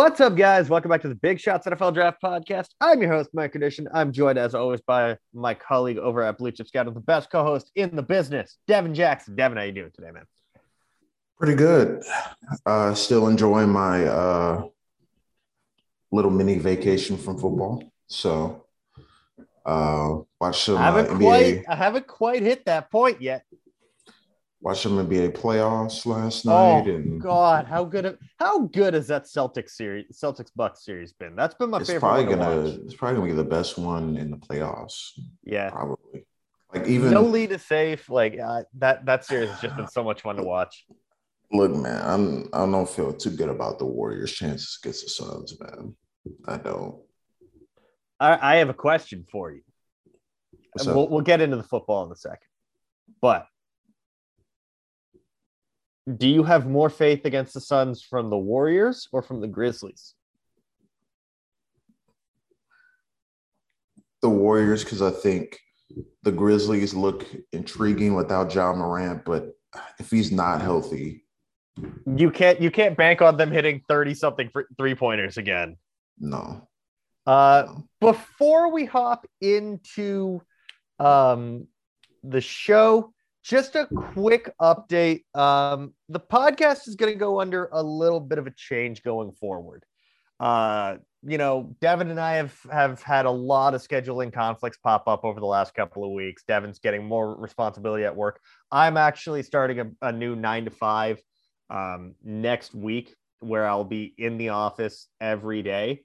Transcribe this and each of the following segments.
What's up, guys? Welcome back to the Big Shots NFL Draft Podcast. I'm your host, Mike Condition. I'm joined, as always, by my colleague over at Blue Chip Scout, the best co-host in the business, Devin Jackson. Devin, how you doing today, man? Pretty good. Uh, still enjoying my uh, little mini vacation from football. So, uh, watch some I uh, haven't NBA. quite, I haven't quite hit that point yet. Watch some NBA playoffs last Oh night, and God, how good! How good has that Celtics series, Celtics Bucks series been? That's been my it's favorite probably one gonna it's probably gonna be the best one in the playoffs. Yeah, Probably. Like even no lead is safe. Like uh, that, that series has just been so much fun to watch. look, man. I'm I don't feel too good about the Warriors' chances against the Suns, man. I don't. I, I have a question for you. And we'll, we'll get into the football in a second. But do you have more faith against the Suns from the Warriors or from the Grizzlies? the Warriors because I think the Grizzlies look intriguing without Ja Morant, but if he's not healthy, You can't you can't bank on them hitting 30 something three pointers again. no. Uh no. before we hop into um the show, just a quick update. Um the podcast is going to go under a little bit of a change going forward. Uh you know, Devin and I have have had a lot of scheduling conflicts pop up over the last couple of weeks. Devin's getting more responsibility at work. I'm actually starting a, a new nine to five um, next week where I'll be in the office every day.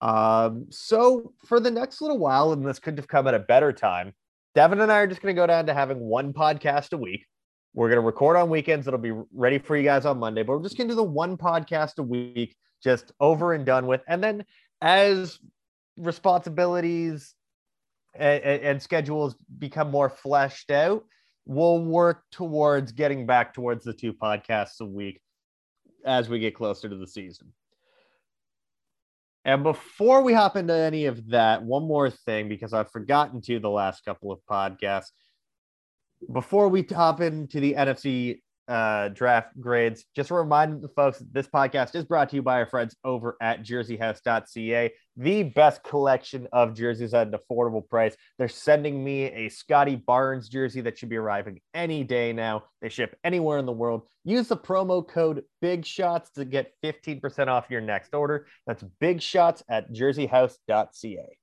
Um, so for the next little while, and this could have come at a better time, Devin and I are just going to go down to having one podcast a week. We're going to record on weekends. It'll be ready for you guys on Monday, but we're just going to do the one podcast a week, just over and done with. And then as responsibilities and, and schedules become more fleshed out, we'll work towards getting back towards the two podcasts a week as we get closer to the season. And before we hop into any of that, one more thing, because I've forgotten to the last couple of podcasts. Before we hop into the NFC uh, draft grades, just a reminder folks this podcast is brought to you by our friends over at jerseyhouse.ca, the best collection of jerseys at an affordable price. They're sending me a Scottie Barnes jersey that should be arriving any day now. They ship anywhere in the world. Use the promo code Big Shots to get 15% off your next order. That's Big Shots at jerseyhouse.ca.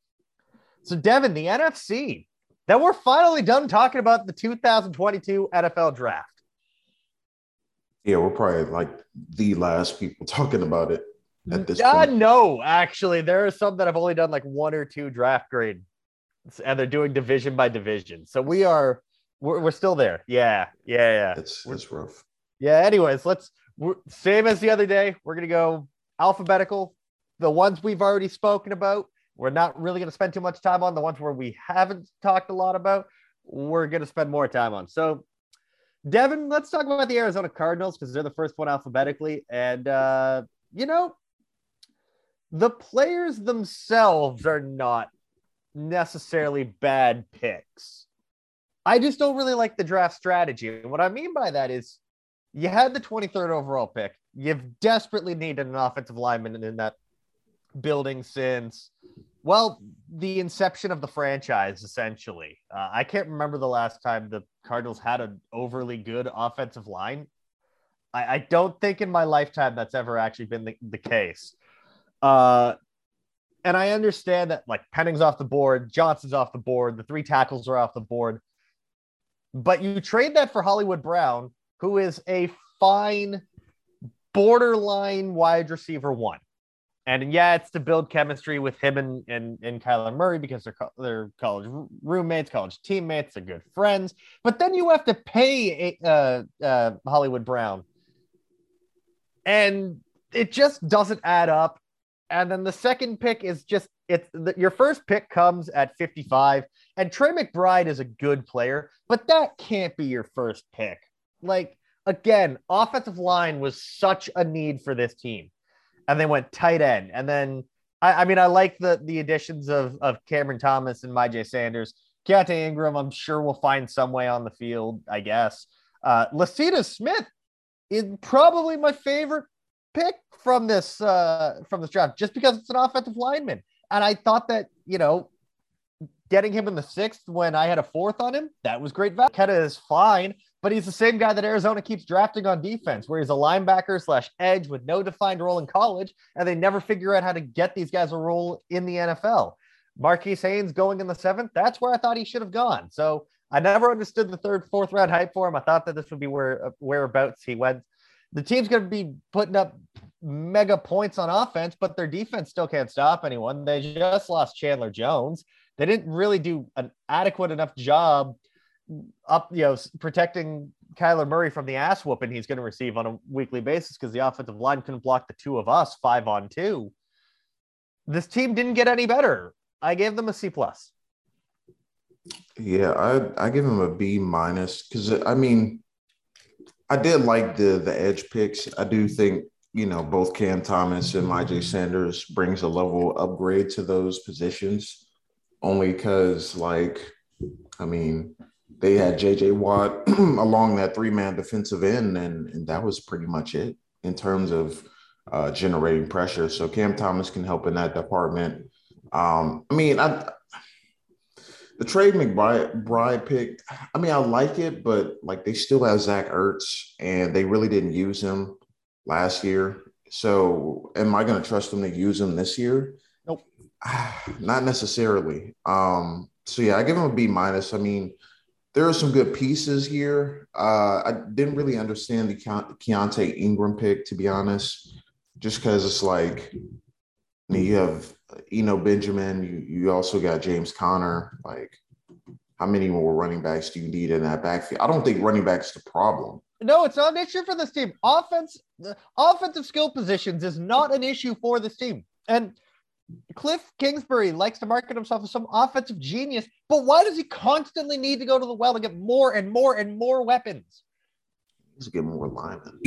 So, Devin, the NFC. Then we're finally done talking about the 2022 NFL draft. Yeah, we're probably like the last people talking about it at this Uh, point. no, actually, there are some that have only done like one or two draft grade, and they're doing division by division. So we are, we're, we're still there. Yeah, yeah, yeah, It's it's rough. yeah. Anyways, let's we're, same as the other day. We're gonna go alphabetical. The ones we've already spoken about, we're not really gonna spend too much time on. The ones where we haven't talked a lot about, we're gonna spend more time on. So. Devin, let's talk about the Arizona Cardinals because they're the first one alphabetically. And, uh, you know, the players themselves are not necessarily bad picks. I just don't really like the draft strategy. And what I mean by that is you had the 23rd overall pick. You've desperately needed an offensive lineman in that building since, well, the inception of the franchise, essentially. Uh, I can't remember the last time the Cardinals had an overly good offensive line. I, I don't think in my lifetime that's ever actually been the, the case. Uh, and I understand that like Penning's off the board, Johnson's off the board, the three tackles are off the board. But you trade that for Hollywood Brown, who is a fine borderline wide receiver one. And yeah, it's to build chemistry with him and, and, and Kyler Murray because they're, they're college roommates, college teammates, they're good friends. But then you have to pay uh, uh, Hollywood Brown. And it just doesn't add up. And then the second pick is just it's the, your first pick comes at 55, and Trey McBride is a good player, but that can't be your first pick. Like again, offensive line was such a need for this team, and they went tight end, and then I, I mean I like the the additions of of Cameron Thomas and Myjai Sanders. Keaontay Ingram, I'm sure will find some way on the field, I guess. Uh, Lecitus Smith is probably my favorite pick from this uh, from this draft, just because it's an offensive lineman. And I thought that you know, getting him in the sixth when I had a fourth on him, that was great value. Keta is fine, but he's the same guy that Arizona keeps drafting on defense, where he's a linebacker slash edge with no defined role in college, and they never figure out how to get these guys a role in the NFL. Marquis Hayes going in the seventh, that's where I thought he should have gone. So I never understood the third, fourth round hype for him. I thought that this would be where uh, whereabouts he went the team's going to be putting up mega points on offense, but their defense still can't stop anyone. They just lost Chandler Jones. They didn't really do an adequate enough job up, you know, protecting Kyler Murray from the ass whooping he's going to receive on a weekly basis because the offensive line couldn't block the two of us five on two. This team didn't get any better. I gave them a C plus. Yeah, I I give them a B minus because uh, I mean I did like the the edge picks. I do think you know both Cam Thomas and Myjai Sanders brings a level upgrade to those positions, only because like I mean they had J.J. Watt along that three man defensive end, and and that was pretty much it in terms of uh, generating pressure. So Cam Thomas can help in that department. Um, I mean, I the Trey McBride pick, I mean, I like it, but like they still have Zach Ertz and they really didn't use him last year. So am I going to trust them to use him this year? Nope. Not necessarily. Um, so yeah, I give him a B minus. I mean, there are some good pieces here. Uh, I didn't really understand the Ke- Keaontay Ingram pick, to be honest, just because it's like you have Eno Benjamin. You you also got James Conner. Like, how many more running backs do you need in that backfield? I don't think running back's the problem. No, it's not an issue for this team. Offense, offensive skill positions is not an issue for this team. And Cliff Kingsbury likes to market himself as some offensive genius, but why does he constantly need to go to the well to get more and more and more weapons? He's get more linemen.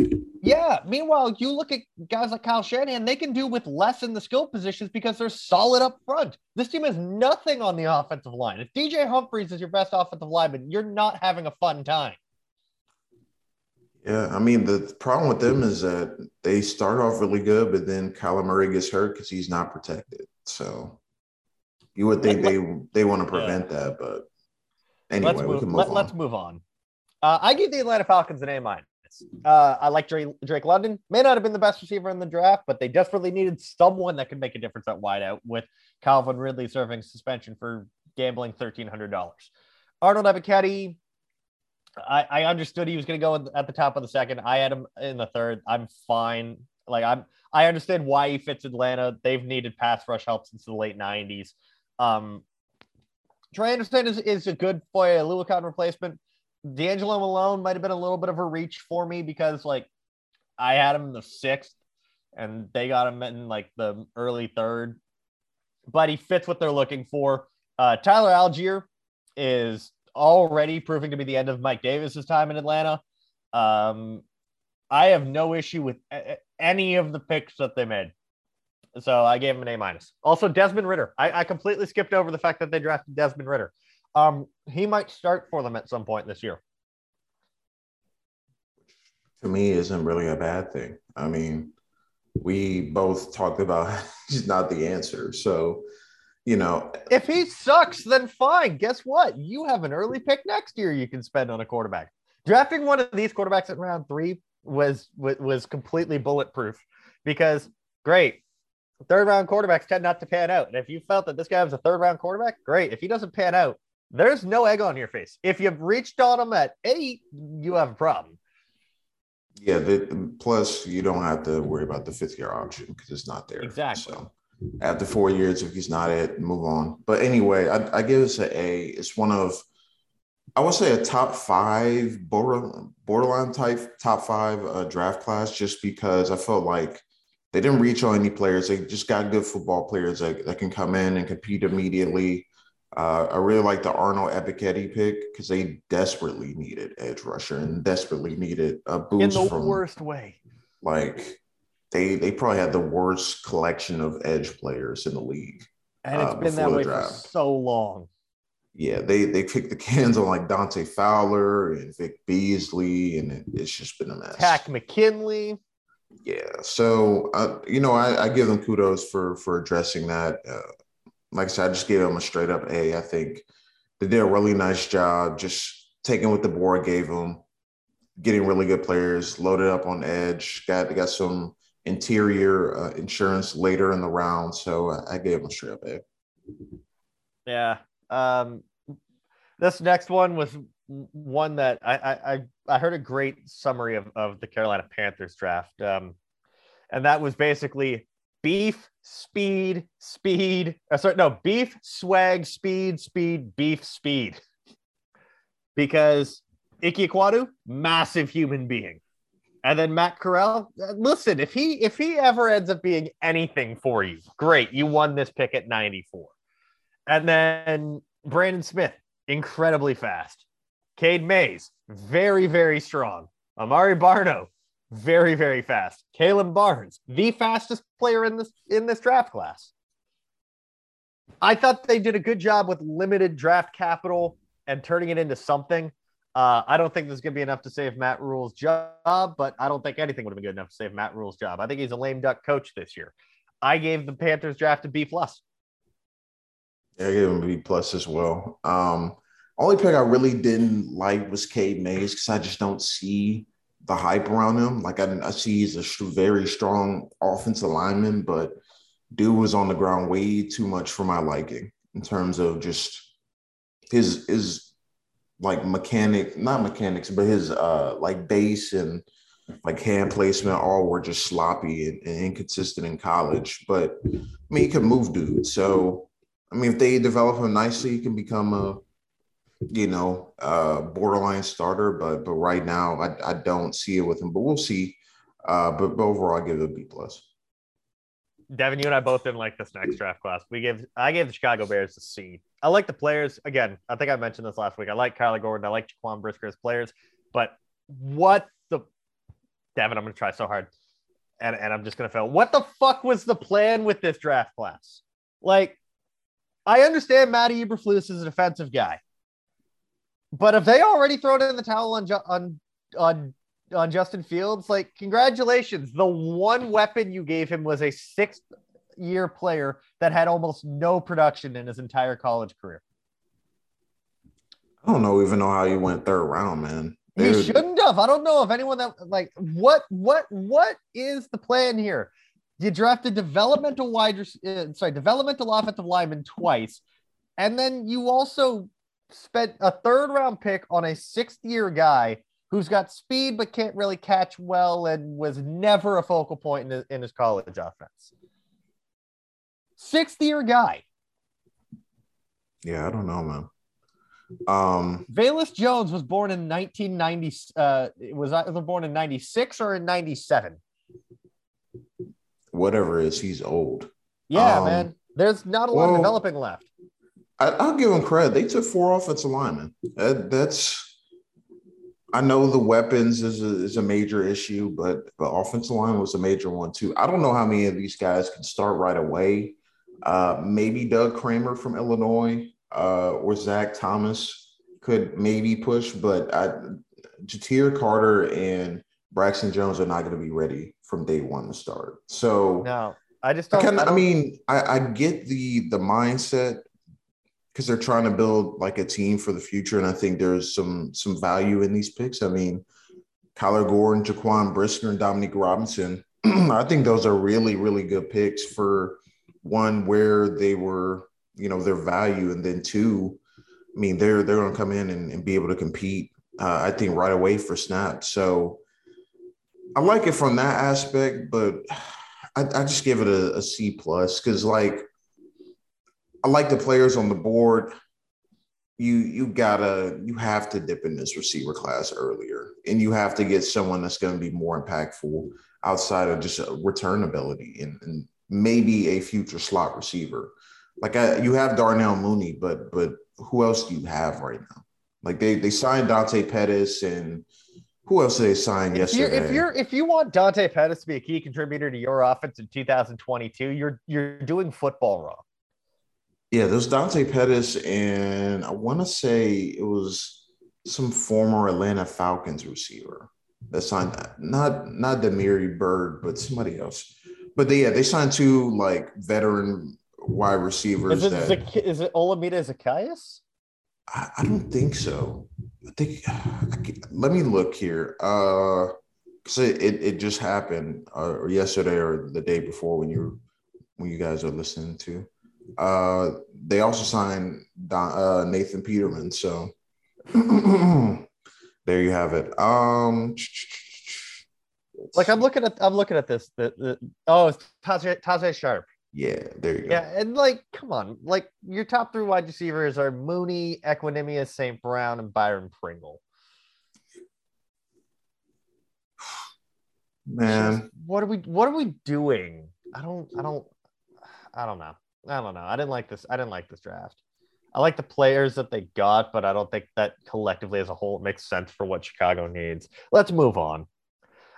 Yeah. Meanwhile, you look at guys like Kyle Shanahan, they can do with less in the skill positions because they're solid up front. This team has nothing on the offensive line. If DJ Humphries is your best offensive lineman, you're not having a fun time. Yeah, I mean the problem with them is that they start off really good, but then Kyler Murray gets hurt because he's not protected. So you would think they they want to prevent yeah. that, but anyway, let's move, move let, us move on. Uh, I give the Atlanta Falcons an A minus. Uh, I like Drake, Drake London. May not have been the best receiver in the draft, but they desperately needed someone that could make a difference at wideout with Calvin Ridley serving suspension for gambling $1,300. Arnold Ebiketie, I, I understood he was going to go at the top of the second. I had him in the third. I'm fine. Like I'm, I understand why he fits Atlanta. They've needed pass rush help since the late '90s. Um, Troy Andersen is, is a good Foye Oluokun replacement. DeAngelo Malone might have been a little bit of a reach for me because like I had him in the sixth and they got him in like the early third, but he fits what they're looking for. Uh, Tyler Allgeier is already proving to be the end of Mike Davis's time in Atlanta. Um, I have no issue with a- any of the picks that they made. So I gave him an A minus. Also, Desmond Ridder. I, I completely skipped over the fact that they drafted Desmond Ridder. Um, he might start for them at some point this year. To me, isn't really a bad thing. I mean, we both talked about he's not the answer. So, you know, uh, if he sucks, then fine. Guess what? You have an early pick next year you can spend on a quarterback. Drafting one of these quarterbacks at round three was was, was completely bulletproof because great. Third round quarterbacks tend not to pan out. And if you felt that this guy was a third round quarterback, great. If he doesn't pan out, there's no egg on your face. If you've reached on them at eight, you have a problem. Yeah, the, plus you don't have to worry about the fifth year option because it's not there. Exactly. So after four years, if he's not it, move on. But anyway, I, I give this an A. It's one of I would say a top five border, borderline type top five uh, draft class, just because I felt like they didn't reach on any players. They just got good football players that, that can come in and compete immediately. Uh, I really like the Arnold Ebiketie pick because they desperately needed edge rusher and desperately needed a boost in the from worst way. like they they probably had the worst collection of edge players in the league. And it's uh, been that way for so long. Yeah, they they kicked the cans on like Dante Fowler and Vic Beasley, and it, it's just been a mess. Takk McKinley. Yeah, so uh, you know, I, I give them kudos for for addressing that. Uh, like I said, I just gave them a straight up A. I think they did a really nice job just taking what the board gave them, getting really good players, loaded up on edge, got got some interior uh, insurance later in the round. So I, I gave them a straight A. Yeah. Um, this next one was one that I, I I heard a great summary of, of the Carolina Panthers draft. Um, and that was basically beef, speed, speed. Uh, sorry, no, beef, swag, speed, speed, beef, speed. Because Ike Ekwonu, massive human being. And then Matt Corral, uh, listen, if he if he ever ends up being anything for you, great. You won this pick at 94. And then Brandon Smith, incredibly fast. Cade Mays, very, very strong. Amare Barno, very, very fast. Kalon Barnes, the fastest player in this in this draft class. I thought they did a good job with limited draft capital and turning it into something. Uh, I don't think there's going to be enough to save Matt Rhule's job, but I don't think anything would have been good enough to save Matt Rhule's job. I think he's a lame duck coach this year. I gave the Panthers draft a B plus. Yeah, I gave him a B plus as well. Um, only pick I really didn't like was Cade Mays because I just don't see the hype around him. Like I, I see he's a very strong offensive lineman, but dude was on the ground way too much for my liking in terms of just his his like mechanic, not mechanics, but his uh like base and like hand placement all were just sloppy and, and inconsistent in college. But I mean, he can move, dude. So I mean, if they develop him nicely, he can become a you know borderline starter. But but right now, I I don't see it with him. But we'll see. Uh, but, but overall, I give it a B plus. Devin, you and I both didn't like this next draft class. We gave I gave the Chicago Bears a C. I like the players. Again, I think I mentioned this last week. I like Kyler Gordon. I like Jaquan Brisker as players, but what the Devin, I'm gonna try so hard. And, and I'm just gonna fail. What the fuck was the plan with this draft class? Like, I understand Matty Eberflus is a defensive guy, but have they already thrown in the towel on on on on Justin Fields? Like, congratulations. The one weapon you gave him was a sixth year player that had almost no production in his entire college career. I don't know even know how you went third round, man. He Dude, shouldn't have. I don't know if anyone that like what what what is the plan here? You drafted developmental wide, uh, sorry, developmental offensive lineman twice, and then you also spent a third round pick on a sixth year guy who's got speed but can't really catch well and was never a focal point in his, in his college offense. Sixth year guy. Yeah, I don't know, man. Um, Velus Jones was born in 1990. Uh, was either born in 96 or in 97. whatever it is, he's old. Yeah, Um, man. There's not a lot well- of developing left. I, I'll give him credit. They took four offensive linemen. That, that's. I know the weapons is a, is a major issue, but the offensive line was a major one too. I don't know how many of these guys can start right away. Uh, maybe Doug Kramer from Illinois uh, or Zach Thomas could maybe push, but I, Ja'Tyre Carter and Braxton Jones are not going to be ready from day one to start. So No, I just I, don't. kinda, I I mean, I, I get the the mindset because they're trying to build like a team for the future, and I think there's some some value in these picks. I mean, Kyler Gordon, Jaquan Brisker, and Dominique Robinson. I think those are really really good picks for one where they were, you know, their value, and then two, I mean, they're they're going to come in and, and be able to compete. Uh, I think right away for snaps. So I like it from that aspect, but I, I just give it a, a C plus because like I like the players on the board. You you gotta you have to dip in this receiver class earlier, and you have to get someone that's going to be more impactful outside of just return ability and, and maybe a future slot receiver. Like I, you have Darnell Mooney, but but who else do you have right now? Like they they signed Dante Pettis and who else did they sign If yesterday? you're, if you're if you want Dante Pettis to be a key contributor to your offense in 2022, you're you're doing football wrong. Yeah, there's Dante Pettis, and I want to say it was some former Atlanta Falcons receiver that signed. Not not Damiere Byrd, but somebody else. But they, yeah, they signed two like veteran wide receivers. Is it that Zacch- is it Olamide Zaccheaus? I, I don't think so. I think I can't- let me look here. Uh, cause it, it, it just happened uh, or yesterday or the day before when you when you guys are listening to. Uh, they also signed Don, uh, Nathan Peterman. So there you have it. Um, Like I'm looking at I'm looking at this. The, the oh, it's Tajae, Tajae Sharpe. yeah, there you go. Yeah, and like, come on, like your top three wide receivers are Mooney, Equanimous, St. Brown, and Byron Pringle. Man, what are we what are we doing? I don't I don't I don't know. I don't know. I didn't like this. I didn't like this draft. I like the players that they got, but I don't think that collectively as a whole it makes sense for what Chicago needs. Let's move on.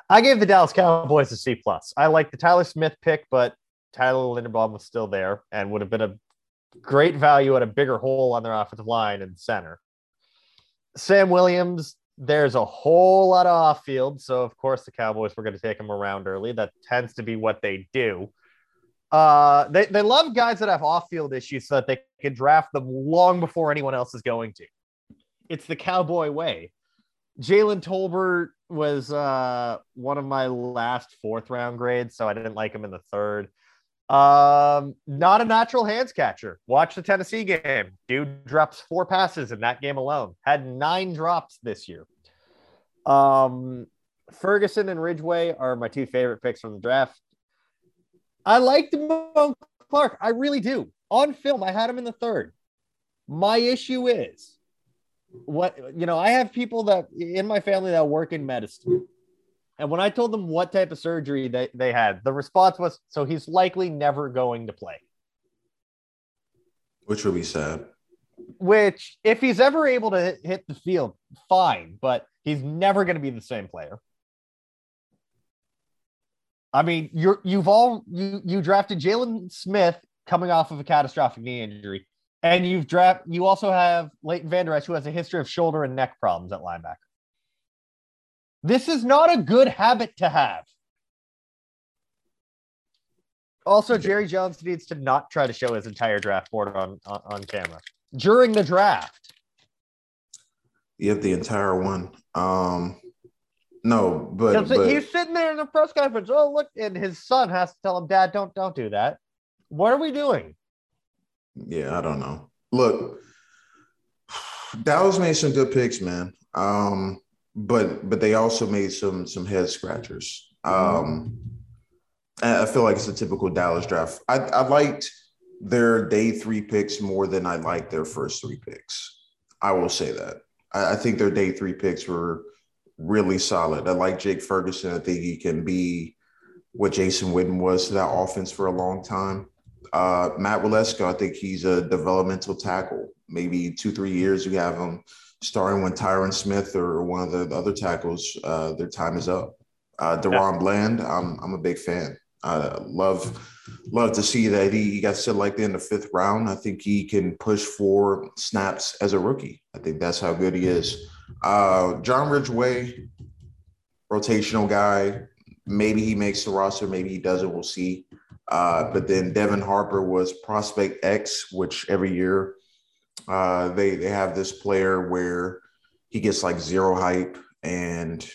I gave the Dallas Cowboys a C plus. I like the Tyler Smith pick, but Tyler Linderbaum was still there and would have been a great value at a bigger hole on their offensive line and center. Sam Williams, there's a whole lot of off field. So, of course, the Cowboys were going to take him around early. That tends to be what they do. Uh, they, they love guys that have off field issues so that they can draft them long before anyone else is going to. It's the Cowboy way. Jalen Tolbert was uh, one of my last fourth round grades, so I didn't like him in the third. Um, not a natural hands catcher. Watch the Tennessee game. Dude drops four passes in that game alone. Had nine drops this year. Um, Ferguson and Ridgeway are my two favorite picks from the draft. I like Damone Clark. I really do. On film, I had him in the third. My issue is what you know, I have people that in my family that work in medicine. And when I told them what type of surgery they, they had, the response was so he's likely never going to play. which would be sad. Which, if he's ever able to hit the field, fine, but he's never going to be the same player. I mean, you're you've all you you drafted Jaylon Smith coming off of a catastrophic knee injury, and you've draft you also have Leighton Vander Esch, who has a history of shoulder and neck problems at linebacker. This is not a good habit to have. Also, Jerry Jones needs to not try to show his entire draft board on, on, on camera during the draft. You have the entire one. Um, no, but, but he's sitting there in the press conference. Oh, look, and his son has to tell him, Dad, don't don't do that. What are we doing? yeah, I don't know. Look, Dallas made some good picks, man. Um, but but they also made some some head scratchers. Um, I I feel like it's a typical Dallas draft. I, I liked their day three picks more than I liked their first three picks. I will say that. I, I think their day three picks were really solid. I like Jake Ferguson. I think he can be what Jason Witten was to that offense for a long time. Uh, Matt Waletzko, I think he's a developmental tackle. Maybe two, three years you have him starting when Tyron Smith or one of the other tackles, uh, their time is up. Uh, DaRon Bland, I'm, I'm a big fan. I love love to see that he, he got selected in the fifth round. I think he can push for snaps as a rookie. I think that's how good he is. Uh, John Ridgeway, rotational guy. Maybe he makes the roster, maybe he doesn't. We'll see. Uh, but then Devin Harper was prospect X, which every year uh, they they have this player where he gets like zero hype, and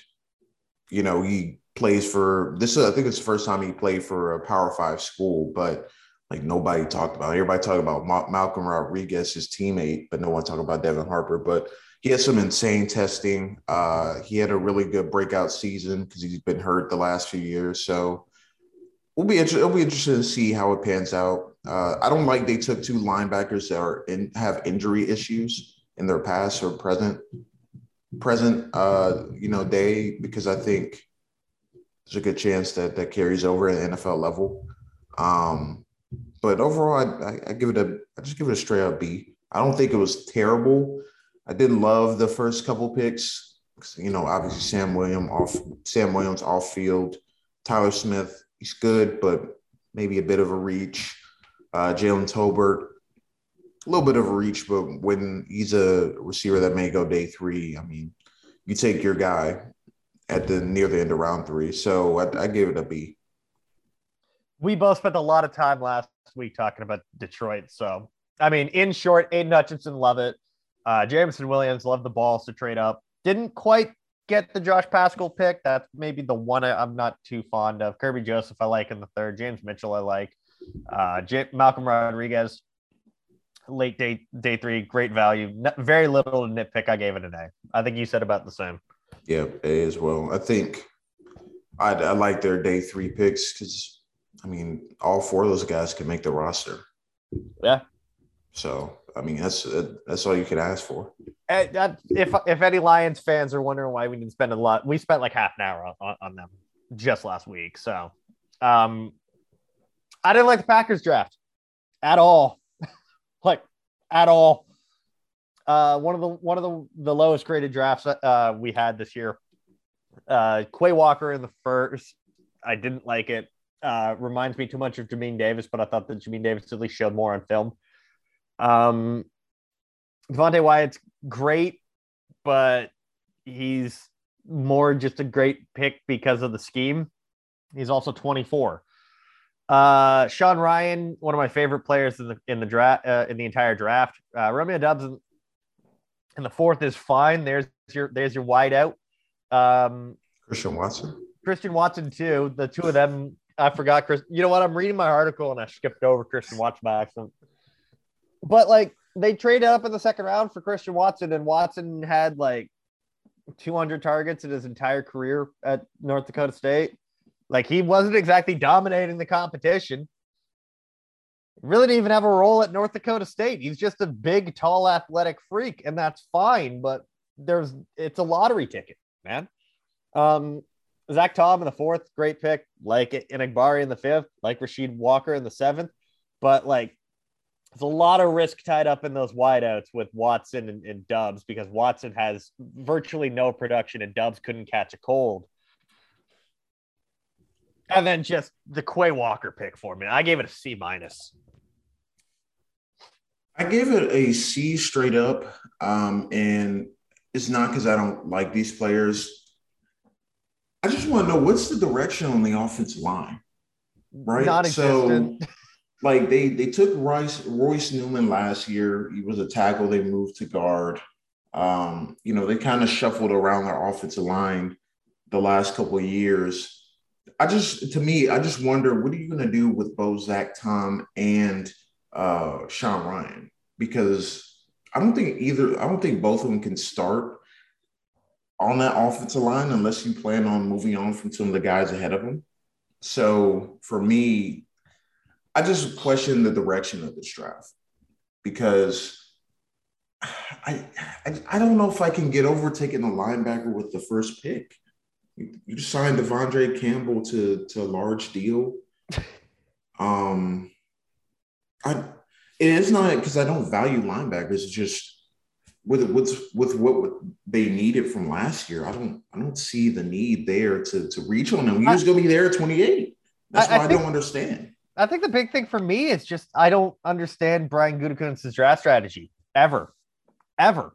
you know he plays for this. Is, I think it's the first time he played for a Power Five school, but like nobody talked about. It. Everybody talked about Ma- Malcolm Rodriguez, his teammate, but no one talked about Devin Harper. But he has some insane testing. Uh, he had a really good breakout season because he's been hurt the last few years. So we'll be inter- it'll be interesting to see how it pans out. Uh, I don't like they took two linebackers that are in have injury issues in their past or present present uh, you know day because I think there's a good chance that that carries over at the NFL level. Um, but overall, I, I, I give it a I just give it a straight up B. I don't think it was terrible. I didn't love the first couple picks. You know, obviously Sam Williams off Sam Williams off field, Tyler Smith, he's good, but maybe a bit of a reach. Uh, Jalen Tolbert, a little bit of a reach, but when he's a receiver that may go day three, I mean, you take your guy at the near the end of round three. So I, I give it a B. We both spent a lot of time last week talking about Detroit. So, I mean, in short, Aidan Hutchinson, love it. Uh, Jameson Williams, love the balls to trade up. Didn't quite get the Josh Paschal pick. That's maybe the one I, am not too fond of. Kerby Joseph, I like in the third. James Mitchell, I like. Uh, J- Malcolm Rodriguez, late day day three, great value. very little to nitpick. I gave it an A. I think you said about the same. Yeah, A as well. I think I, I like their day three picks because I mean all four of those guys can make the roster. Yeah. So I mean that's that's all you can ask for. Uh, if if any Lions fans are wondering why we didn't spend a lot, we spent like half an hour on, on them just last week. So um, I didn't like the Packers draft at all like at all. Uh, one of the one of the the lowest graded drafts uh, we had this year. Uh, Quay Walker in the first. I didn't like it. Uh, reminds me too much of Jamin Davis, but I thought that Jamin Davis at least showed more on film. Um, Devonte Wyatt's great, but he's more just a great pick because of the scheme. He's also 24. Uh, Sean Rhyan, one of my favorite players in the in the draft uh, in the entire draft. Uh, Romeo Doubs in, in the fourth is fine. There's your there's your wide out. Um, Christian Watson. Christian Watson too. The two of them. I forgot Chris. You know what? I'm reading my article and I skipped over Christian Watson by accident. But like they traded up in the second round for Christian Watson, and Watson had like 200 targets in his entire career at North Dakota State. Like he wasn't exactly dominating the competition. Really didn't even have a role at North Dakota State. He's just a big, tall, athletic freak, and that's fine. But there's it's a lottery ticket, man. Um, Zach Tom in the fourth, great pick. Like it in the fifth, like Rasheed Walker in the seventh. But like there's a lot of risk tied up in those wideouts with Watson and, and Doubs because Watson has virtually no production and Doubs couldn't catch a cold and then just the Quay Walker pick for me. I gave it a C minus. I gave it a C straight up. Um, and it's not because I don't like these players. I just want to know what's the direction on the offensive line, right? Non-existent. So, like they they took Royce Royce Newman last year. He was a tackle. They moved to guard. Um, you know, they kind of shuffled around their offensive line the last couple of years. I just, to me, I just wonder what are you going to do with Bo, Zach, Tom, and uh, Sean Rhyan? Because I don't think either, I don't think both of them can start on that offensive line unless you plan on moving on from some of the guys ahead of them. So for me, I just question the direction of this draft because I, I, I don't know if I can get over taking a linebacker with the first pick. You just signed De'Vondre Campbell to to a large deal. Um, I it is not because I don't value linebackers. It's just with with with what they needed from last year. I don't I don't see the need there to to reach on them. You're just gonna be there at 28. That's why I, I, think, I, don't understand. I think the big thing for me is just I don't understand Brian Gutekunst's draft strategy ever, ever.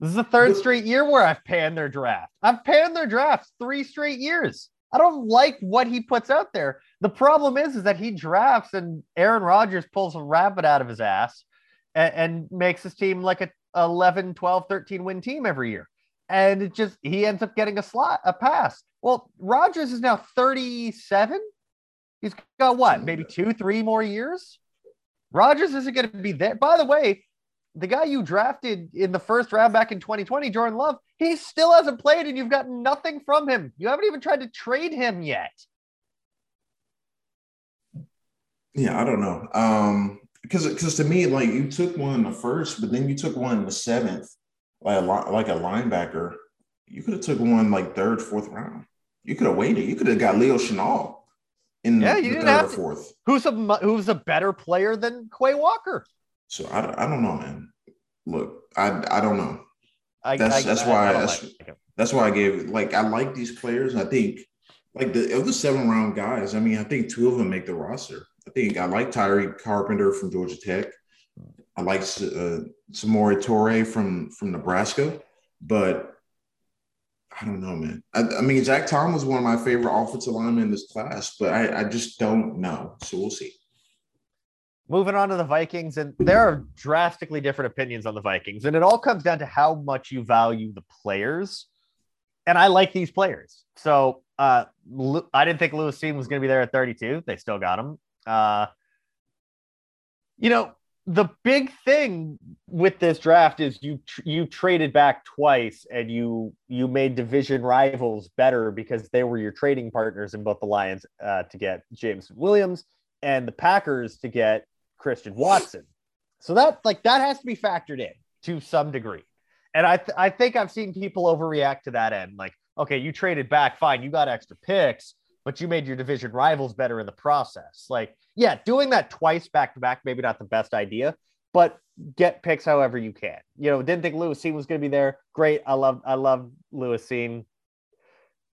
This is the third straight year where I've panned their draft. I've panned their drafts three straight years. I don't like what he puts out there. The problem is, is that he drafts and Aaron Rodgers pulls a rabbit out of his ass and, and makes his team like a 11, 12, 13 win team every year. And it just, he ends up getting a slot, a pass. Well, Rodgers is now 37. He's got what, maybe two, three more years? Rodgers isn't going to be there. By the way, the guy you drafted in the first round back in 2020, Jordan Love, he still hasn't played and you've gotten nothing from him. You haven't even tried to trade him yet. Yeah, I don't know. Um, because because to me, like you took one in the first, but then you took one in the seventh, like a like a linebacker. You could have took one like third, fourth round. You could have waited. You could have got Leo Chenal in yeah, you the didn't have fourth. Who's a who's a better player than Quay Walker? So I, I don't know, man. Look, I I don't know. I, that's I, that's I, why that's, like that's why I gave like I like these players. I think like the of the seven round guys. I mean, I think two of them make the roster. I think I like Tariq Carpenter from Georgia Tech. I like uh, Samori Toure from from Nebraska, but I don't know, man. I, I, mean, Jack Tom was one of my favorite offensive linemen in this class, but I, I just don't know. So we'll see. Moving on to the Vikings, and there are drastically different opinions on the Vikings, and it all comes down to how much you value the players. And I like these players. So uh, I didn't think Lewis Cine was going to be there at 32. They still got him. Uh, you know, the big thing with this draft is you you traded back twice and you you made division rivals better because they were your trading partners in both the Lions uh, to get James Williams and the Packers to get Christian Watson. So that like that has to be factored in to some degree. And I th- I think I've seen people overreact to that end. Like, okay, you traded back, fine, you got extra picks, but you made your division rivals better in the process. Like yeah, doing that twice back to back, maybe not the best idea, but get picks however you can. You know, didn't think Lewis Cine was going to be there. Great. I love, I love Lewis Cine.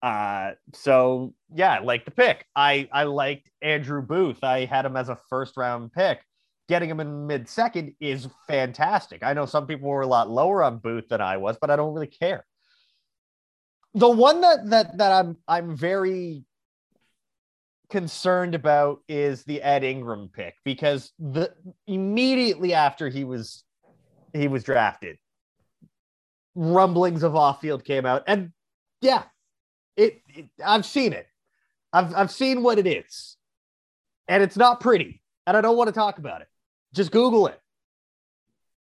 Uh, so yeah, I like the pick. I, I liked Andrew Booth. I had him as a first round pick. Getting him in mid second is fantastic. I know some people were a lot lower on Booth than I was, but I don't really care. The one that that that I'm I'm very concerned about is the Ed Ingram pick because the immediately after he was he was drafted, rumblings of off field came out, and yeah, it, it I've seen it. I've I've seen what it is, and it's not pretty, and I don't want to talk about it. Just Google it.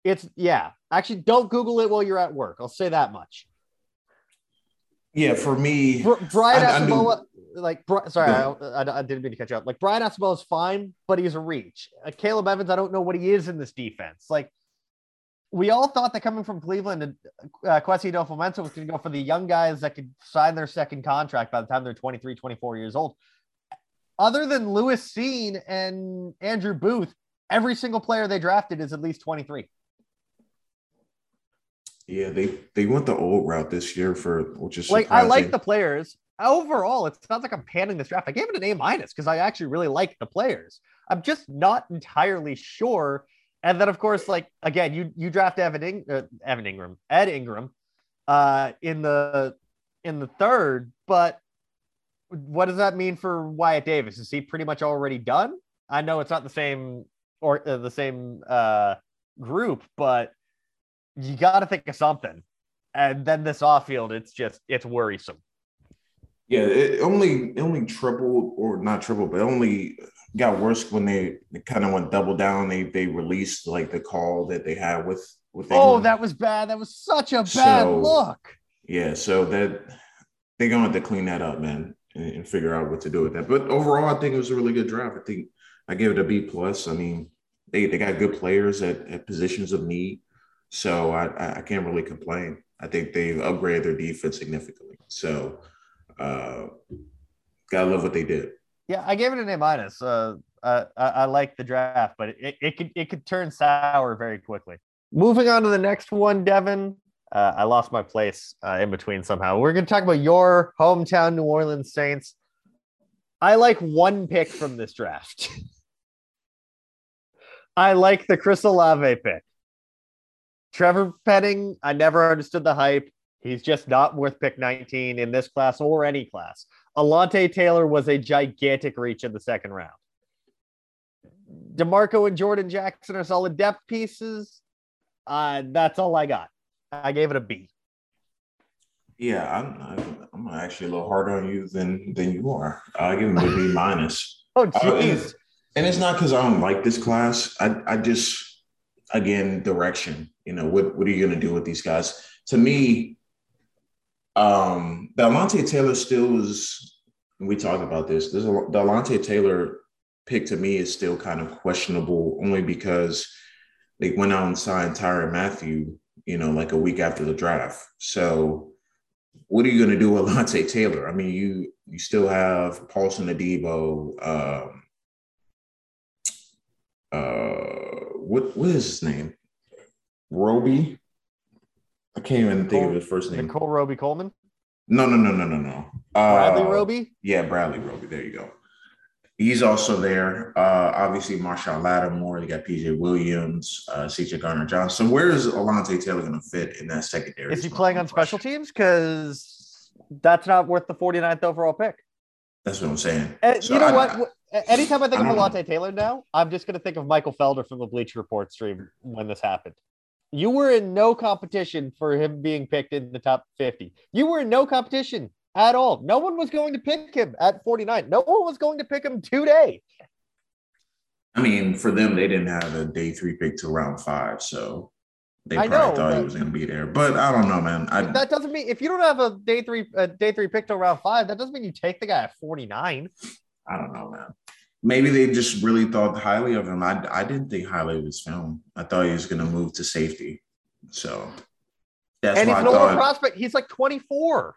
It's yeah. Actually, don't Google it while you're at work. I'll say that much. Yeah, for me, Brian I, Asamoah, like sorry, I, I, I, didn't mean to catch up. Like Brian Asamoah is fine, but he's a reach. Uh, Caleb Evans, I don't know what he is in this defense. Like we all thought that coming from Cleveland, uh, Kwesi Adofo-Mensah was going to go for the young guys that could sign their second contract by the time they're 23, 24 years old. Other than Lewis Cine and Andrew Booth, every single player they drafted is at least 23. Yeah, they they went the old route this year for which is like surprising. I like the players overall. It sounds like I'm panning this draft. I gave it an A minus because I actually really like the players. I'm just not entirely sure. And then of course, like again, you you draft Evan, In- uh, Evan Engram, Ed Ingram, uh, in the in the third, but what does that mean for Wyatt Davis? Is he pretty much already done? I know it's not the same or uh, the same uh, group, but you got to think of something. And then this off field, it's just it's worrisome. Yeah, it only only tripled or not tripled, but only got worse when they, they kind of went double down. They they released like the call that they had with with. Oh, that was bad. That was such a bad so, look. Yeah, so that they're going to have to clean that up, man, and, and, figure out what to do with that. But overall, I think it was a really good draft. I think I give it a B plus. I mean, they they got good players at, at positions of need. So I, I can't really complain. I think they've upgraded their defense significantly. So uh, gotta love what they did. Yeah, I gave it an A minus. Uh, I, I like the draft, but it, it could it could turn sour very quickly. Moving on to the next one, Devin. Uh, I lost my place uh, in between somehow. We're going to talk about your hometown New Orleans Saints. I like one pick from this draft. I like the Chris Olave pick. Trevor Penning, I never understood the hype. He's just not worth pick 19 in this class or any class. Alontae Taylor was a gigantic reach in the second round. D'Marco and Jordan Jackson are solid depth pieces. Uh, that's all I got. I gave it a B. Yeah, I'm, I'm actually a little harder on you than than you are. I give him a B minus. oh, jeez. Uh, and, and, it's not because I don't like this class. I I just again, direction. You know, what what are you going to do with these guys? To me, um, the Alontae Taylor still is. We talked about this. There's a, the Alontae Taylor pick to me is still kind of questionable, only because they went out and signed Tyrann Mathieu, you know, like a week after the draft. So, what are you going to do with Alontae Taylor? I mean, you you still have Paulson Adebo. Um, uh, what what is his name? Roby. I can't even think of his first name. Nicole Roby Coleman. No, no, no, no, no, no. Uh, Bradley Roby. Yeah, Bradley Roby. There you go. He's also there. Uh, obviously, Marshon Lattimore. You got PJ Williams, uh, CJ Gardner Johnson. Where is Alontae Taylor going to fit in that secondary? Is he playing on special teams? Because that's not worth the 49th overall pick. That's what I'm saying. And so you know I, what? Anytime I think I of Alontae Taylor now, I'm just going to think of Michael Felder from the Bleacher Report stream when this happened. You were in no competition for him being picked in the top 50. You were in no competition at all. No one was going to pick him at 49. No one was going to pick him today. I mean, for them, they didn't have a day three pick to round five, so they probably know, thought he was going to be there. But I don't know, man. I, that doesn't mean if you don't have a day three a day three pick to round five, that doesn't mean you take the guy at 49. I don't know, man. Maybe they just really thought highly of him. I, I didn't think highly of his film. I thought he was going to move to safety. So that's and he's an older prospect. He's like 24.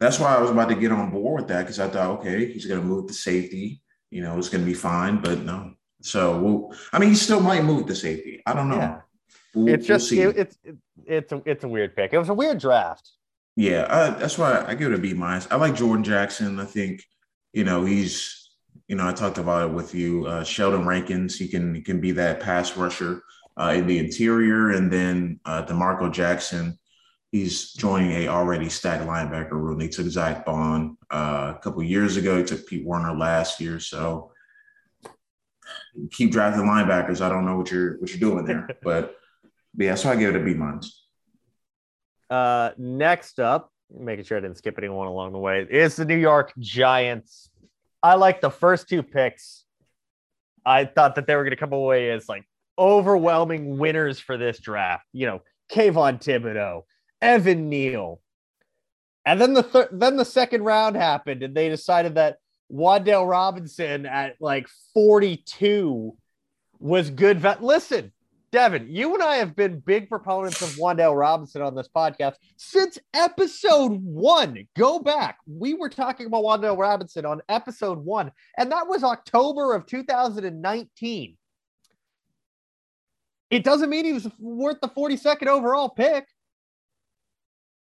That's why I was about to get on board with that because I thought, okay, he's going to move to safety. You know, it's going to be fine, but no. So, we'll, I mean, he still might move to safety. I don't know. Yeah. We'll, it's just we'll it, it's it's a it's a weird pick. It was a weird draft. Yeah, uh, that's why I give it a B minus. I like Jordan Jackson. I think you know he's you know I talked about it with you. Uh, Sheldon Rankins. He can he can be that pass rusher uh, in the interior, and then uh, D'Marco Jackson he's joining a already stacked linebacker room. They took Zack Baun uh, a couple years ago. He took Pete Werner last year. So keep drafting linebackers. I don't know what you're what you're doing there, but, but yeah, so I give it a B minus. Uh, next up, making sure I didn't skip anyone along the way, is the New York Giants. I like the first two picks. I thought that they were going to come away as like overwhelming winners for this draft. You know, Kayvon Thibodeaux, Evan Neal. And then the third, then the second round happened, and they decided that Wan'Dale Robinson at like 42 was good. Vet. Listen, Devin, you and I have been big proponents of Wan'Dale Robinson on this podcast since episode one. Go back. We were talking about Wan'Dale Robinson on episode one, and that was October of 2019. It doesn't mean he was worth the 42nd overall pick.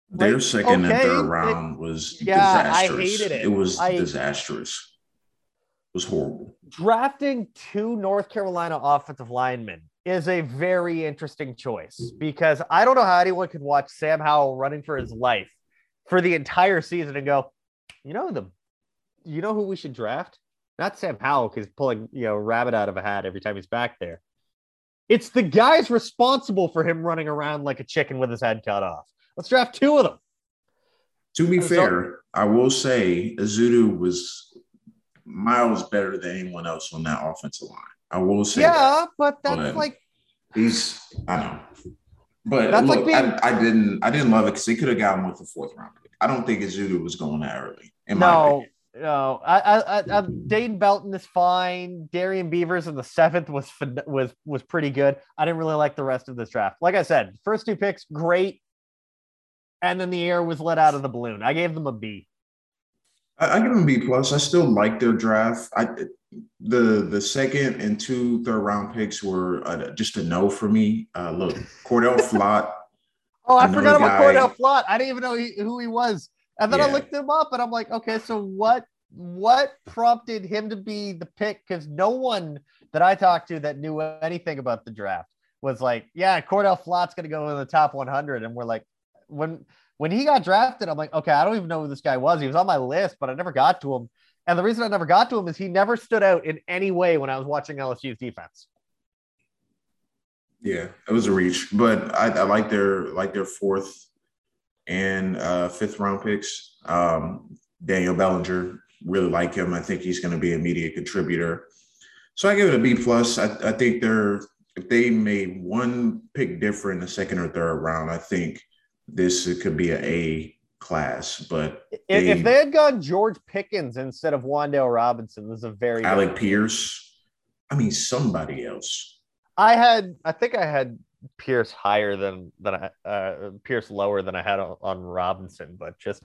Their like, second okay, and third round it, was yeah, disastrous. I hated it. It was I, disastrous. It was horrible. Drafting two North Carolina offensive linemen is a very interesting choice mm. because I don't know how anyone could watch Sam Howell running for his life for the entire season and go, you know the, you know who we should draft? Not Sam Howell because pulling you know rabbit out of a hat every time he's back there. It's the guys responsible for him running around like a chicken with his head cut off. Let's draft two of them. To be fair, I will say Ezeudu was miles better than anyone else on that offensive line. I will say, yeah, that. but that's but like he's I know, but that's look, like being, I, I, didn't I didn't love it because they could have gotten with the fourth round pick. I don't think Ezeudu was going that early. In no, no, I, I, I, Dane Belton is fine. Darrian Beavers in the seventh was was was pretty good. I didn't really like the rest of this draft. Like I said, first two picks great and then the air was let out of the balloon. I gave them a B. I, I give them B plus. I still like their draft. I the the second and two third round picks were uh, just a no for me. Uh, look, Cordale Flott. oh, I forgot about guy. Cordale Flott. I didn't even know he, who he was. And then yeah. I looked him up, and I'm like, okay, so what? What prompted him to be the pick? Because no one that I talked to that knew anything about the draft was like, yeah, Cordale Flott's going to go in the top 100, and we're like, when when he got drafted, I'm like, okay, I don't even know who this guy was. He was on my list, but I never got to him. And the reason I never got to him is he never stood out in any way when I was watching LSU's defense. Yeah, it was a reach, but I, I like their like their fourth and uh, fifth round picks. Um, Daniel Bellinger, really like him. I think he's going to be an immediate contributor. So I give it a B plus. I, I think they're if they made one pick different in the second or third round, I think this could be an A class. But if they, if they had gone George Pickens instead of Wan'Dale Robinson, this is a very Alec Pierce. I mean, somebody else. I had, I think I had Pierce higher than than I uh, Pierce lower than I had on, on Robinson, but just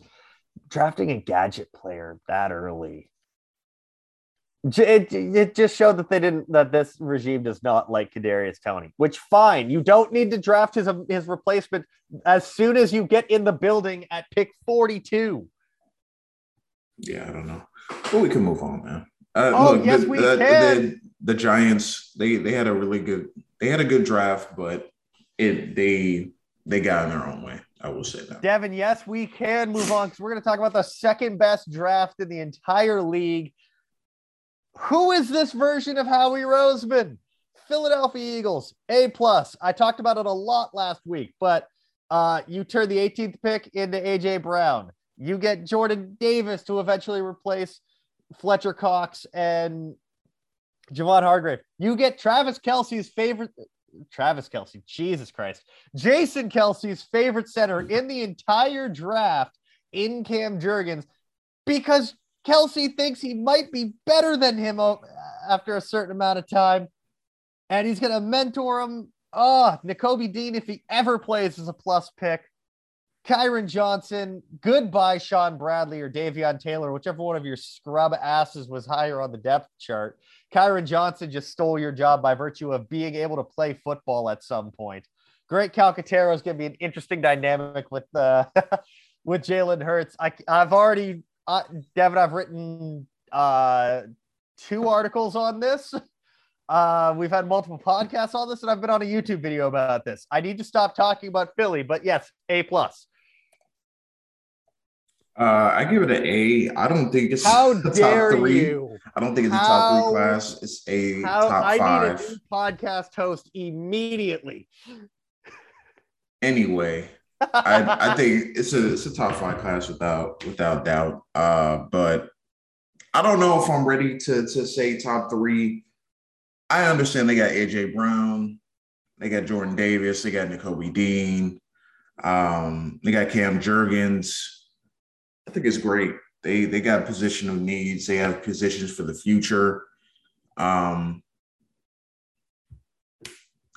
drafting a gadget player that early it, it just showed that they didn't that this regime does not like Kadarius Toney. which fine. You don't need to draft his his replacement as soon as you get in the building at pick 42. Yeah, I don't know. But we can move on, man. Uh, oh, look, yes, the, we the, can. The, the, Giants, they they had a really good they had a good draft, but it they they got in their own way. I will say that. Devin, yes, we can move on because we're going to talk about the second best draft in the entire league who is this version of Howie Roseman? Philadelphia Eagles, A plus. I talked about it a lot last week, but uh, you turn the 18th pick into AJ Brown. You get Jordan Davis to eventually replace Fletcher Cox and Javon Hargrave. You get Travis Kelce's favorite. Travis Kelce, Jesus Christ. Jason Kelce's favorite center in the entire draft in Cam Jurgens because Kelce thinks he might be better than him after a certain amount of time, and he's going to mentor him. Oh, Nakobe Dean, if he ever plays, is a plus pick. Kyron Johnson, goodbye, Shaun Bradley or Davion Taylor, whichever one of your scrub asses was higher on the depth chart. Kyron Johnson just stole your job by virtue of being able to play football at some point. Grant Calcaterra is going to be an interesting dynamic with uh, with Jalen Hurts. I, I've already uh, Devin, I've written uh, two articles on this. Uh, we've had multiple podcasts on this, and I've been on a YouTube video about this. I need to stop talking about Philly, but yes, A plus. Uh, I give it an A. I don't think it's how dare top three. you? I don't think it's how, a top three class. It's a how, top I five. I need a new podcast host immediately. Anyway, I, I think it's a it's a top five class without without doubt. Uh, but I don't know if I'm ready to to say top three. I understand they got AJ Brown, they got Jordan Davis, they got Nakobe Dean, um, they got Cam Jurgens. I think it's great. They they got position of needs. They have positions for the future. Um,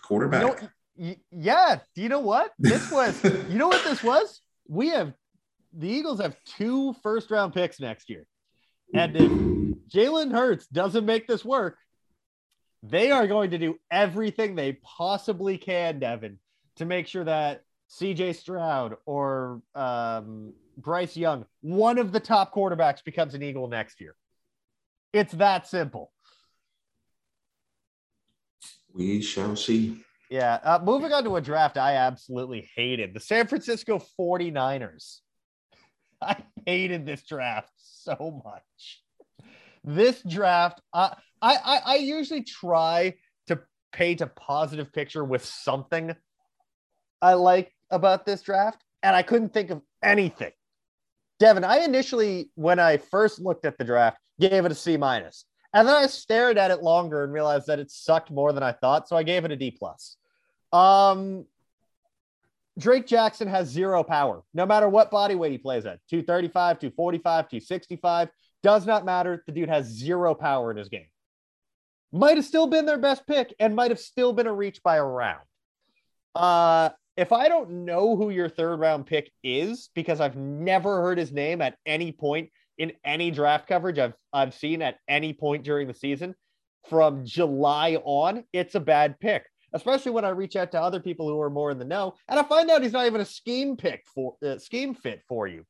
quarterback. You know, yeah. Do you know what this was? you know what this was? We have the Eagles have two first round picks next year. And if Jalen Hurts doesn't make this work, they are going to do everything they possibly can, Devin, to make sure that CJ Stroud or um, Bryce Young, one of the top quarterbacks, becomes an Eagle next year. It's that simple. We shall see. Yeah. Uh, moving on to a draft I absolutely hated the San Francisco 49ers. I hated this draft so much. This draft, uh, I, I, I usually try to paint a positive picture with something I like about this draft, and I couldn't think of anything. Devin, I initially, when I first looked at the draft, gave it a C minus. And then I stared at it longer and realized that it sucked more than I thought. So I gave it a D plus. Um, Drake Jackson has zero power, no matter what body weight he plays at 235, 245, 265. Does not matter. The dude has zero power in his game. Might have still been their best pick and might have still been a reach by a round. Uh, if I don't know who your third round pick is, because I've never heard his name at any point in any draft coverage I've I've seen at any point during the season, from July on, it's a bad pick especially when I reach out to other people who are more in the know, and I find out he's not even a scheme pick for uh, scheme fit for you.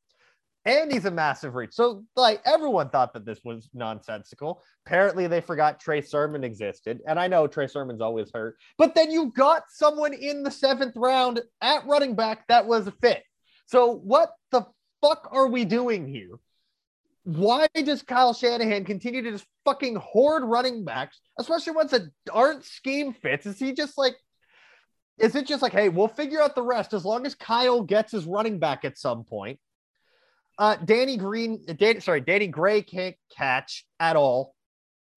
And he's a massive reach. So, like, everyone thought that this was nonsensical. Apparently, they forgot Trey Sermon existed. And I know Trey Sermon's always hurt, but then you got someone in the seventh round at running back that was a fit. So, what the fuck are we doing here? Why does Kyle Shanahan continue to just fucking hoard running backs, especially ones that aren't scheme fits? Is he just like, is it just like, hey, we'll figure out the rest as long as Kyle gets his running back at some point? Uh, Danny Green, Danny, sorry, Danny Gray can't catch at all.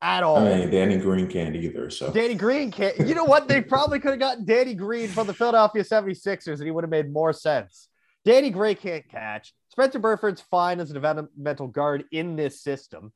at all. I mean, Danny Green can't either. So Danny Green can't. You know what? They probably could have gotten Danny Green from the Philadelphia 76ers and he would have made more sense. Danny Gray can't catch. Spencer Burford's fine as a developmental guard in this system.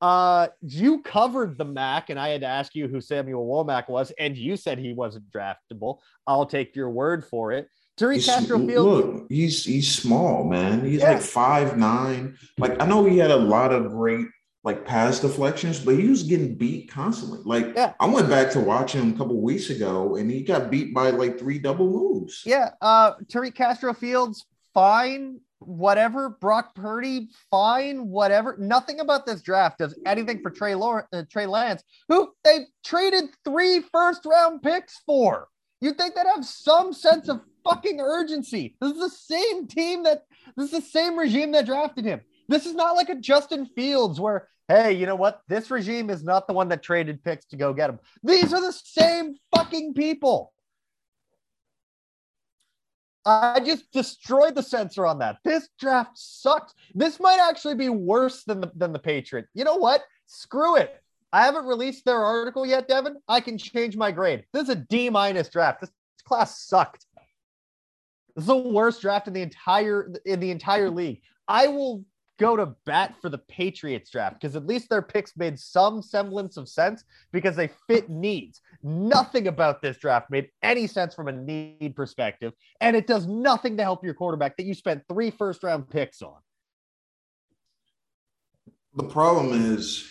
Uh, you covered the Mac, and I had to ask you who Samuel Womack was, and you said he wasn't draftable. I'll take your word for it. Tariq Castro Field. Look, he's he's small, man. He's yeah. like five nine. Like I know he had a lot of great like pass deflections, but he was getting beat constantly. Like yeah. I went back to watch him a couple weeks ago, and he got beat by like three double moves. Yeah, uh, Tariq Castro Fields, fine whatever. Brock Purdy, fine, whatever. Nothing about this draft does anything for Trey Lawrence, uh, Trey Lance, who they traded three first round picks for. You'd think they'd have some sense of fucking urgency. This is the same team that this is the same regime that drafted him. This is not like a Justin Fields where, hey, you know what? This regime is not the one that traded picks to go get him. These are the same fucking people. I just destroyed the censor on that. This draft sucks. This might actually be worse than the than the Patriot. You know what? Screw it. I haven't released their article yet, Devin. I can change my grade. This is a D minus draft. This class sucked. This is the worst draft in the entire in the entire league. I will go to bat for the Patriots draft because at least their picks made some semblance of sense because they fit needs. Nothing about this draft made any sense from a need perspective, and it does nothing to help your quarterback that you spent three first round picks on. The problem is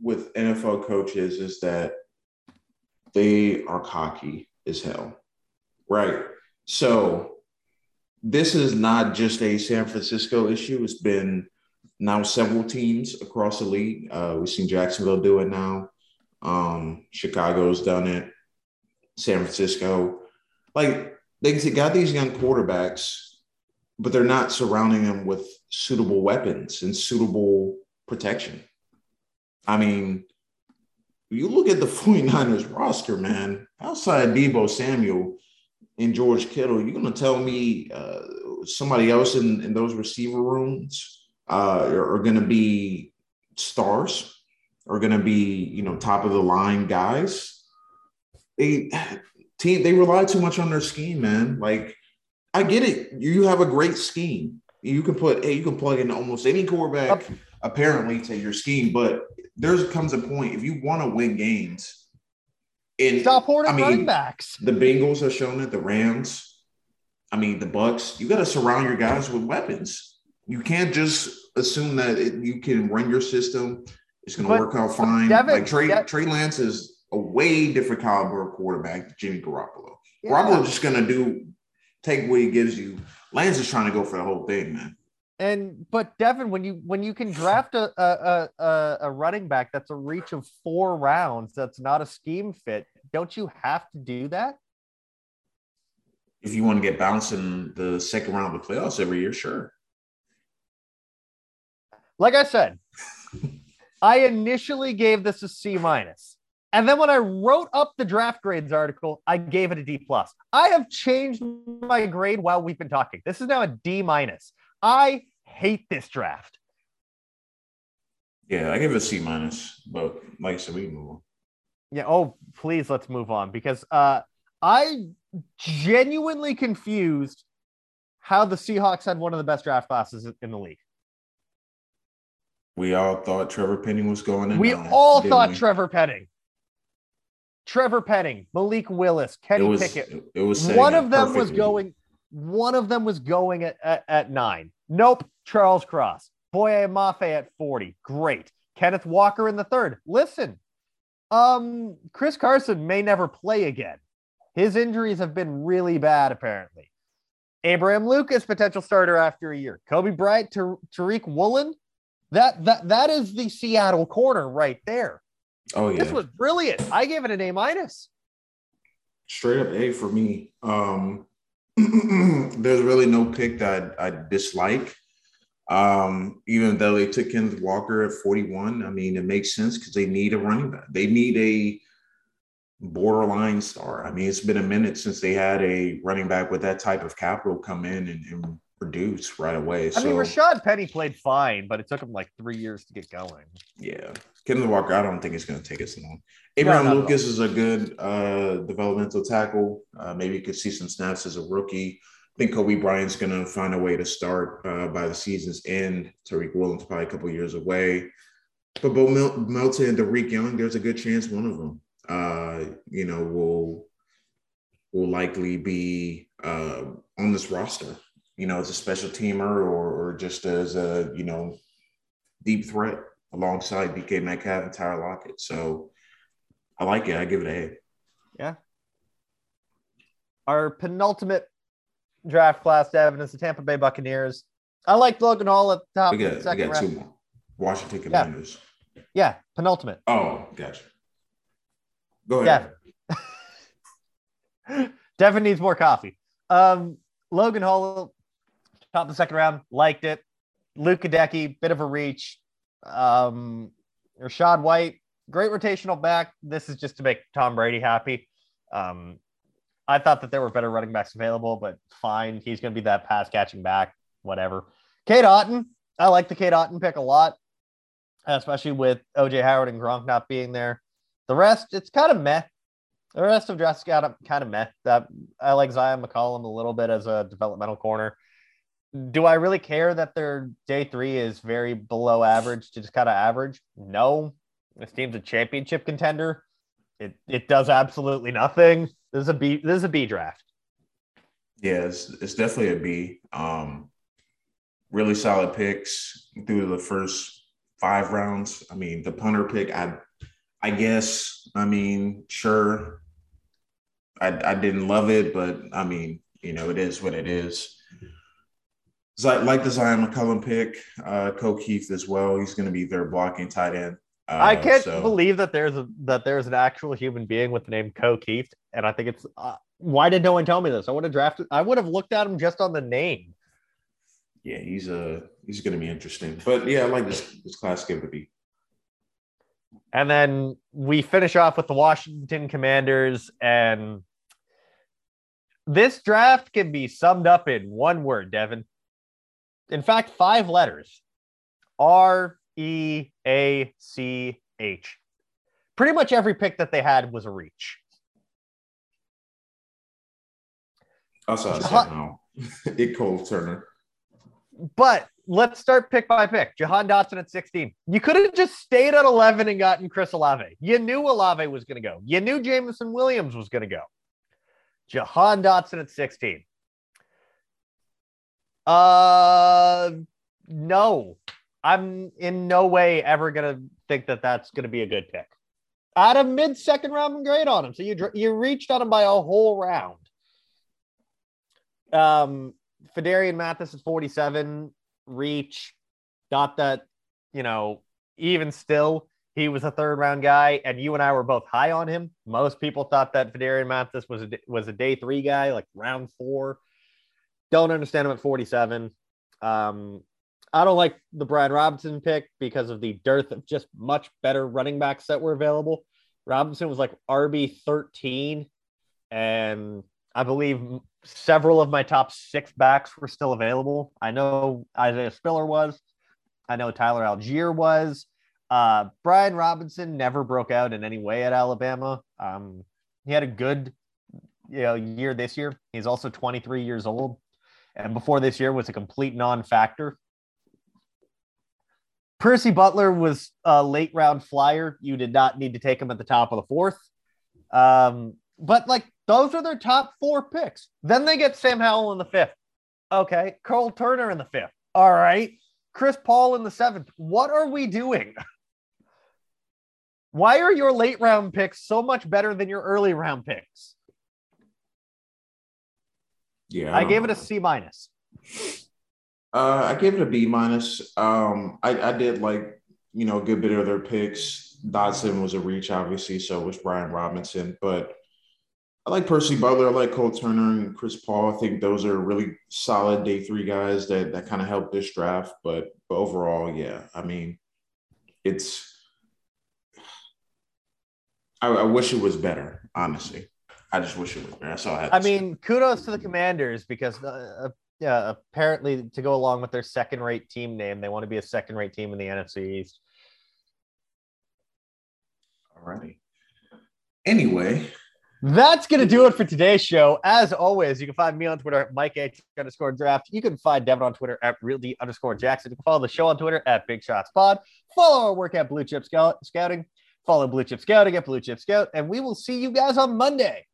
with NFL coaches is that they are cocky as hell, right? So this is not just a San Francisco issue. It's been now several teams across the league. Uh, we've seen Jacksonville do it now. Um, Chicago's done it. San Francisco, like they got these young quarterbacks, but they're not surrounding them with suitable weapons and suitable protection. I mean, you look at the 49ers roster, man, outside Deebo Samuel, and George Kittle, you're going to tell me uh, somebody else in, in those receiver rooms uh, are, are going to be stars, are going to be you know top of the line guys. They team they rely too much on their scheme, man. Like I get it, you have a great scheme. You can put hey, you can plug in almost any quarterback apparently to your scheme, but there comes a point if you want to win games and Stop hoarding I mean, running backs. The Bengals have shown it. The Rams. I mean, the Bucks. You got to surround your guys with weapons. You can't just assume that it, you can run your system. It's going to work out fine. Devin, like Trey, De- Trey Lance is a way different caliber quarterback than Jimmy Garoppolo. Yeah. Garoppolo just going to do take what he gives you. Lance is trying to go for the whole thing, man. And but Devin, when you when you can draft a a, a a running back that's a reach of four rounds, that's not a scheme fit, don't you have to do that? If you want to get bounced in the second round of the playoffs every year, sure. Like I said, I initially gave this a C minus. And then when I wrote up the draft grades article, I gave it a D plus. I have changed my grade while we've been talking. This is now a D minus. I hate this draft. Yeah, I give it a C minus, but like said, we move on. Yeah. Oh, please let's move on because uh, I genuinely confused how the Seahawks had one of the best draft classes in the league. We all thought Trevor Penning was going in. We all thought we? Trevor Penning. Trevor Penning, Malik Willis, Kenny it was, Pickett. It was one of them perfectly. was going. One of them was going at, at, at nine. Nope. Charles Cross. Boye Mafe at 40. Great. Kenneth Walker in the third. Listen, um, Chris Carson may never play again. His injuries have been really bad, apparently. Abraham Lucas, potential starter after a year. Coby Bryant to Tariq Woolen. That that that is the Seattle corner right there. Oh yeah. This was brilliant. I gave it an A minus. Straight up A for me. Um there's really no pick that I, dislike. Um, even though they took Kenneth Walker at 41, I mean, it makes sense because they need a running back. They need a borderline star. I mean, it's been a minute since they had a running back with that type of capital come in and, and produce right away. I mean, Rashaad Penny played fine, but it took him like three years to get going. Yeah. Kenneth Walker, I don't think it's going to take us long. Abraham no, Lucas is a good uh, developmental tackle. Uh, maybe you could see some snaps as a rookie. I think Coby Bryant's going to find a way to start uh, by the season's end. Tariq Williams probably a couple years away. But Bo Mel- Melton and Dareke Young, there's a good chance one of them, uh, you know, will will likely be uh, on this roster you know, as a special teamer or, or just as a, you know, deep threat alongside DK Metcalf and Tyler Lockett. So I like it. I give it a. Yeah. Our penultimate draft class, Devin, is the Tampa Bay Buccaneers. I like Logan Hall at the top. We got, of the second we got two more. Washington Commanders. Yeah. yeah, penultimate. Oh, gotcha. Go ahead. Yeah. Devin needs more coffee. Um, Logan Hall top of the second round, liked it. Luke Goedeke, bit of a reach. Um, Rachaad White, great rotational back. This is just to make Tom Brady happy. Um, I thought that there were better running backs available, but fine. He's going to be that pass catching back, whatever. Cade Otton, I like the Cade Otton pick a lot, especially with OJ Howard and Gronk not being there. The rest, it's kind of meh. The rest of drafts got kind of meh. That I like Zyon McCollum a little bit as a developmental corner do I really care that their day three is very below average to just kind of average? No. This team's a championship contender. It it does absolutely nothing. This is a B this is a B draft. Yeah, it's, it's definitely a B. Um really solid picks through the first five rounds. I mean, the punter pick, I I guess, I mean, sure. I I didn't love it, but I mean, you know, it is what it is like the Zyon McCollum pick, uh, Ko Kieft as well. He's going to be their blocking tight end. Uh, I can't so. believe that there's a that there's an actual human being with the name Ko Kieft, and I think it's uh, why did no one tell me this? I would have drafted. I would have looked at him just on the name. Yeah, he's a uh, he's going to be interesting, but yeah, I like this this class give it be. And then we finish off with the Washington Commanders, and this draft can be summed up in one word, Devin in fact, five letters R E A C H. Pretty much every pick that they had was a reach. I saw it now. it Cole Turner. But let's start pick by pick. Jahan Dotson at 16. You could have just stayed at 11 and gotten Chris Olave. You knew Olave was going to go. You knew Jameson Williams was going to go. Jahan Dotson at 16. Uh, no, I'm in no way ever gonna think that that's gonna be a good pick. Out of mid second round grade on him, so you you reached on him by a whole round. Um, Phidarian Mathis is 47, reach. Not that you know, even still, he was a third round guy, and you and I were both high on him. Most people thought that Phidarian Mathis was a, was a day three guy, like round four. Don't understand him at 47. Um, I don't like the Brian Robinson pick because of the dearth of just much better running backs that were available. Robinson was like RB 13, and I believe several of my top six backs were still available. I know Isaiah Spiller was, I know Tyler Allgeier was. Uh, Brian Robinson never broke out in any way at Alabama. Um, he had a good you know, year this year. He's also 23 years old and before this year was a complete non-factor. Percy Butler was a late round flyer. You did not need to take him at the top of the fourth. Um, but like those are their top four picks. Then they get Sam Howell in the fifth. Okay. Cole Turner in the fifth. All right. Chris Paul in the seventh. What are we doing? Why are your late round picks so much better than your early round picks? Yeah, I, I gave it a C minus. Uh, I gave it a B minus. Um, I, I did like you know a good bit of their picks. Dotson was a reach, obviously. So was Brian Robinson, but I like Percy Butler. I like Cole Turner and Chris Paul. I think those are really solid day three guys that that kind of helped this draft. But, but overall, yeah, I mean, it's. I, I wish it was better, honestly. I just wish it was there. That's all I had. I mean, kudos to the Commanders because uh, yeah, apparently to go along with their second rate team name, they want to be a second rate team in the NFC East. All righty. Anyway, that's going to do it for today's show. As always, you can find me on Twitter at Mike H underscore draft. You can find Devin on Twitter at realty underscore Jackson. You can follow the show on Twitter at Big Shots Pod. Follow our work at Blue Chip Scout- Scouting. Follow Blue Chip Scouting at Blue Chip Scout. And we will see you guys on Monday